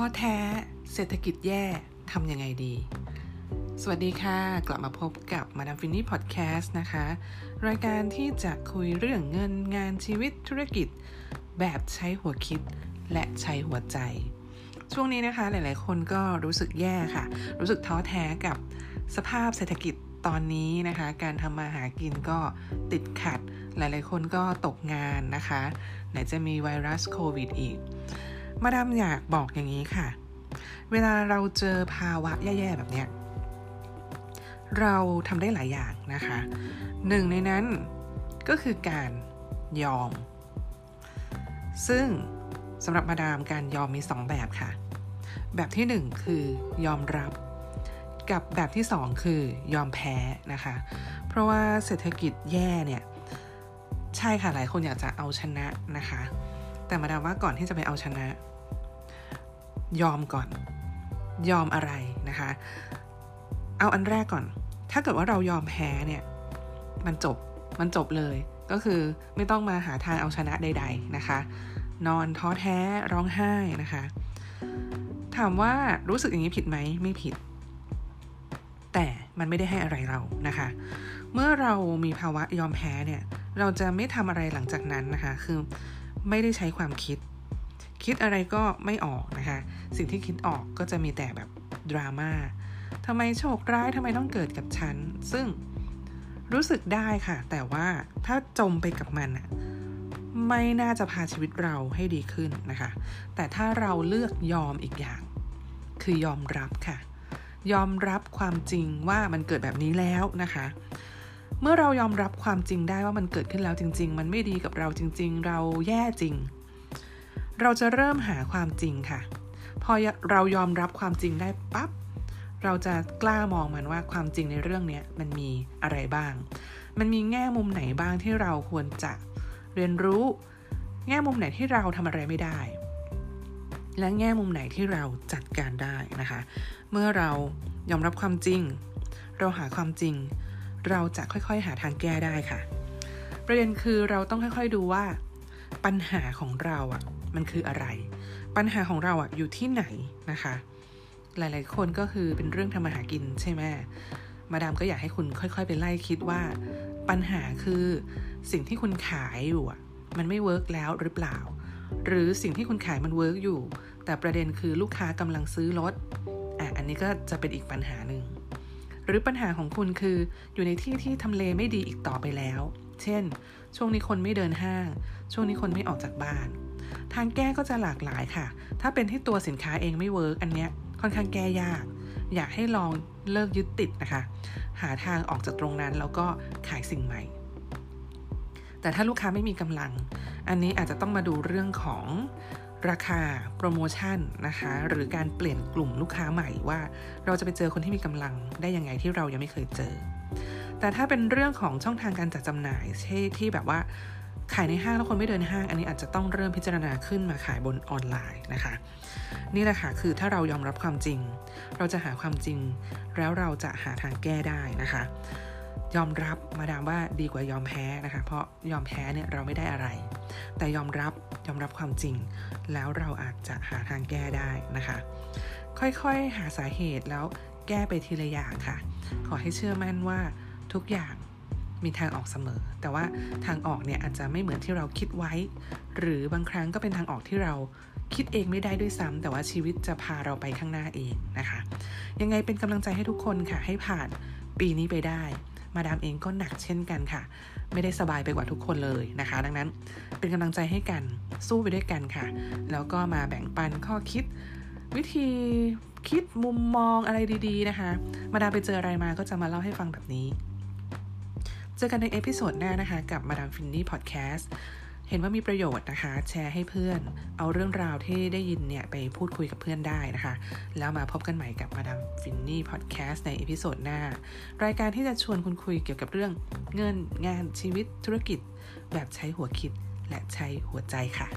ท้อแท้ เศรษฐกิจแย่ทำยังไงดี สวัสดีค่ะ กลับมาพบกับมาดามฟินนี่พอดแคสต์นะคะ รายการที่จะคุยเรื่องเงินงานชีวิตธุรกิจ แบบใช้หัวคิดและใช้หัวใจ ช่วงนี้นะคะหลายๆ คนก็รู้สึกแย่ค่ะ รู้สึกท้อแท้กับสภาพเศรษฐกิจตอนนี้นะคะ การทำมาหากินก็ติดขัด หลายๆ คนก็ตกงานนะคะ ไหนจะมีไวรัสโควิดอีก มาดามอยากบอกอย่างนี้ค่ะ เวลาเราเจอภาวะแย่ๆแบบเนี้ยเราทำได้หลายอย่างนะคะหนึ่งในนั้นก็คือการยอม ซึ่งสำหรับมาดามการยอมมีสองแบบค่ะ แบบที่หนึ่งคือยอมรับ กับแบบที่สองคือยอมแพ้นะคะ เพราะว่าเศรษฐกิจแย่เนี่ย ใช่ค่ะหลายคนอยากจะเอาชนะนะคะ แต่มาดามว่าก่อนที่จะไปเอาชนะ ยอมก่อน ยอมอะไรนะคะ เอาอันแรกก่อน ถ้าเกิดว่าเรายอมแพ้เนี่ย มันจบ มันจบเลย ก็คือไม่ต้องมาหาทางเอาชนะใด ๆ นะคะ นอนท้อแท้ร้องไห้นะคะ ถามว่ารู้สึกอย่างนี้ผิดไหม ไม่ผิด แต่มันไม่ได้ให้อะไรเรานะคะ เมื่อเรามีภาวะยอมแพ้เนี่ย เราจะไม่ทำอะไรหลังจากนั้นนะคะ คือ ไม่ได้ใช้ความคิด คิดอะไรก็ไม่ออกนะคะ สิ่งที่คิดออกก็จะมีแต่แบบดราม่าทำไมโชคร้ายทำไมต้องเกิดกับฉัน ซึ่งรู้สึกได้ค่ะ แต่ว่าถ้าจมไปกับมันอะไม่น่าจะพาชีวิตเราให้ดีขึ้นนะคะ แต่ถ้าเราเลือกยอมอีกอย่าง คือยอมรับค่ะ ยอมรับความจริงว่ามันเกิดแบบนี้แล้วนะคะ เมื่อเรายอมรับความจริงได้ว่ามันเกิดขึ้นแล้วจริง ๆ มันไม่ดีกับเราจริง ๆ เราแย่จริง เราจะเริ่มหาความจริงค่ะ พอเรายอมรับความจริงได้ปั๊บ เราจะกล้ามองมันว่าความจริงในเรื่องนี้มันมีอะไรบ้าง มันมีแง่มุมไหนบ้างที่เราควรจะเรียนรู้ แง่มุมไหนที่เราทำอะไรไม่ได้ และแง่มุมไหนที่เราจัดการได้นะคะ เมื่อเรายอมรับความจริง เราหาความจริง เราจะค่อยๆ หาทางแก้ได้ค่ะ ประเด็นคือเราต้องค่อยๆดูว่า ปัญหาของเราอะ่ะมันคืออะไร ปัญหาของเราอะ่ะอยู่ที่ไหนนะคะ หลายๆ คนก็คือเป็นเรื่องทำมาหากินใช่ไหมมาดามก็อยากให้คุณค่อย ๆ ไปไล่คิดว่า ปัญหาคือสิ่งที่คุณขายอยู่อะมันไม่ work แล้วหรือเปล่า หรือสิ่งที่คุณขายมัน work อยู่ แต่ประเด็นคือลูกค้ากำลังซื้อลดอะอันนี้ก็จะเป็นอีกปัญหาหนึ่ง หรือปัญหาของคุณคืออยู่ในที่ที่ทำเลไม่ดีอีกต่อไปแล้ว เช่น ช่วงนี้คนไม่เดินห้าง ช่วงนี้คนไม่ออกจากบ้าน ทางแก้ก็จะหลากหลายค่ะ ถ้าเป็นที่ตัวสินค้าเองไม่ work อันเนี้ยค่อนข้างแก้ยาก อยากให้ลองเลิกยึดติดนะคะ หาทางออกจากตรงนั้นแล้วก็ขายสิ่งใหม่ แต่ถ้าลูกค้าไม่มีกำลัง อันนี้อาจจะต้องมาดูเรื่องของ ราคาโปรโมชั่นนะคะหรือการเปลี่ยนกลุ่มลูกค้าใหม่ว่า เราจะไปเจอคนที่มีกำลังได้ยังไงที่เรายังไม่เคยเจอ แต่ถ้าเป็นเรื่องของช่องทางการจัดจำหน่ายที่ที่แบบว่าขายในห้างแล้วคนไม่เดินห้าง อันนี้อาจจะต้องเริ่มพิจารณาขึ้นมาขายบนออนไลน์นะคะ นี่แหละค่ะคือถ้าเรายอมรับความจริง เราจะหาความจริง แล้วเราจะหาทางแก้ได้นะคะ ยอมรับมาดามว่าดีกว่ายอมแพ้นะคะ เพราะยอมแพ้เนี่ยเราไม่ได้อะไร แต่ยอมรับ ยอมรับความจริง แล้วเราอาจจะหาทางแก้ได้นะคะ ค่อยๆหาสาเหตุแล้วแก้ไปทีละอย่างค่ะ ขอให้เชื่อมั่นว่าทุกอย่างมีทางออกเสมอ แต่ว่าทางออกเนี่ยอาจจะไม่เหมือนที่เราคิดไว้ หรือบางครั้งก็เป็นทางออกที่เราคิดเองไม่ได้ด้วยซ้ำแต่ว่าชีวิตจะพาเราไปข้างหน้าเองนะคะ ยังไงเป็นกำลังใจให้ทุกคนค่ะให้ผ่านปีนี้ไปได้ มาดามเองก็หนักเช่นกันค่ะ ไม่ได้สบายไปกว่าทุกคนเลยนะคะ ดังนั้นเป็นกำลังใจให้กันสู้ไปด้วยกันค่ะ แล้วก็มาแบ่งปันข้อคิด วิธีคิดมุมมองอะไรดี ๆ นะคะ มาดามไปเจออะไรมาก็จะมาเล่าให้ฟังแบบนี้ เจอกันใน episode หน้านะคะ กับมาดามฟินนี่พอดแคสต์ เห็นว่ามีประโยชน์นะคะ แชร์ให้เพื่อน เอาเรื่องราวที่ได้ยินเนี่ยไปพูดคุยกับเพื่อนได้นะคะ แล้วมาพบกันใหม่กับมาดามฟินนี่พอดแคสต์ใน episode หน้า รายการที่จะชวนคุณคุยเกี่ยวกับเรื่องเงินงานชีวิตธุรกิจ แบบใช้หัวคิดและใช้หัวใจค่ะ